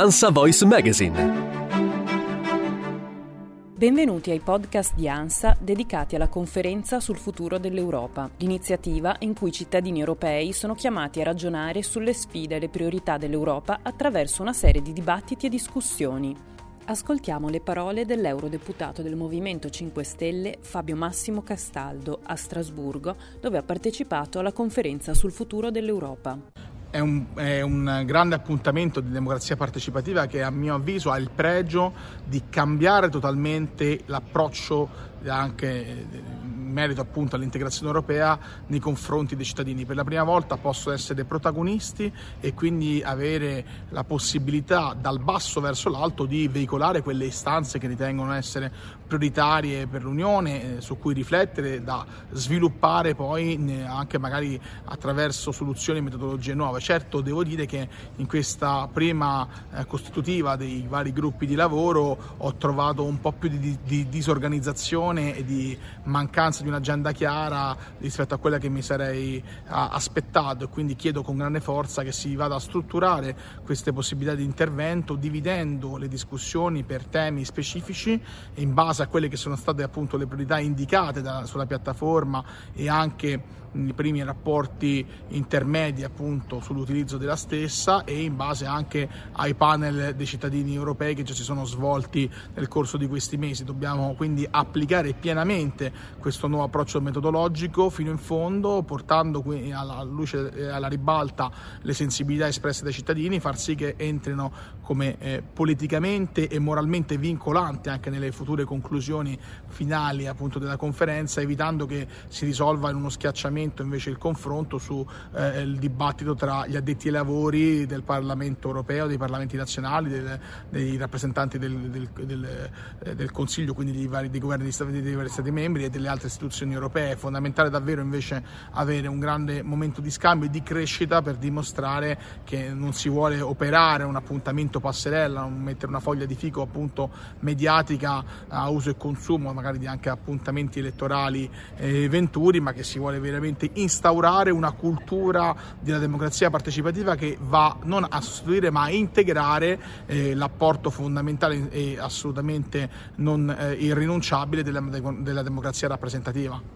ANSA Voice Magazine. Benvenuti ai podcast di ANSA dedicati alla conferenza sul futuro dell'Europa, l'iniziativa in cui i cittadini europei sono chiamati a ragionare sulle sfide e le priorità dell'Europa attraverso una serie di dibattiti e discussioni. Ascoltiamo le parole dell'eurodeputato del Movimento 5 Stelle Fabio Massimo Castaldo a Strasburgo, dove ha partecipato alla conferenza sul futuro dell'Europa. È un, è un, grande appuntamento di democrazia partecipativa che a mio avviso ha il pregio di cambiare totalmente l'approccio anche merito appunto all'integrazione europea nei confronti dei cittadini. Per la prima volta possono essere protagonisti e quindi avere la possibilità dal basso verso l'alto di veicolare quelle istanze che ritengono essere prioritarie per l'Unione, eh, su cui riflettere, da sviluppare poi anche magari attraverso soluzioni e metodologie nuove. Certo devo dire che in questa prima eh, costitutiva dei vari gruppi di lavoro ho trovato un po' più di, di, di disorganizzazione e di mancanza di un'agenda chiara rispetto a quella che mi sarei aspettato e quindi chiedo con grande forza che si vada a strutturare queste possibilità di intervento dividendo le discussioni per temi specifici in base a quelle che sono state appunto le priorità indicate da, sulla piattaforma e anche i primi rapporti intermedi appunto sull'utilizzo della stessa e in base anche ai panel dei cittadini europei che già si sono svolti nel corso di questi mesi. Dobbiamo quindi applicare pienamente questo nuovo approccio metodologico fino in fondo, portando alla luce e alla ribalta le sensibilità espresse dai cittadini, far sì che entrino come eh, politicamente e moralmente vincolanti anche nelle future conclusioni finali appunto della conferenza, evitando che si risolva in uno schiacciamento invece il confronto sul eh, dibattito tra gli addetti ai lavori del Parlamento europeo, dei parlamenti nazionali, del, dei rappresentanti del, del, del, eh, Consiglio, quindi dei, vari, dei governi dei, dei vari Stati membri e delle altre istituzioni europee. È fondamentale davvero invece avere un grande momento di scambio e di crescita per dimostrare che non si vuole operare un appuntamento passerella, non mettere una foglia di fico appunto mediatica a uso e consumo, magari di anche appuntamenti elettorali eh, venturi, ma che si vuole veramente instaurare una cultura della democrazia partecipativa che va non a sostituire ma a integrare eh, l'apporto fondamentale e assolutamente non eh, irrinunciabile della, della democrazia rappresentativa. 这地方。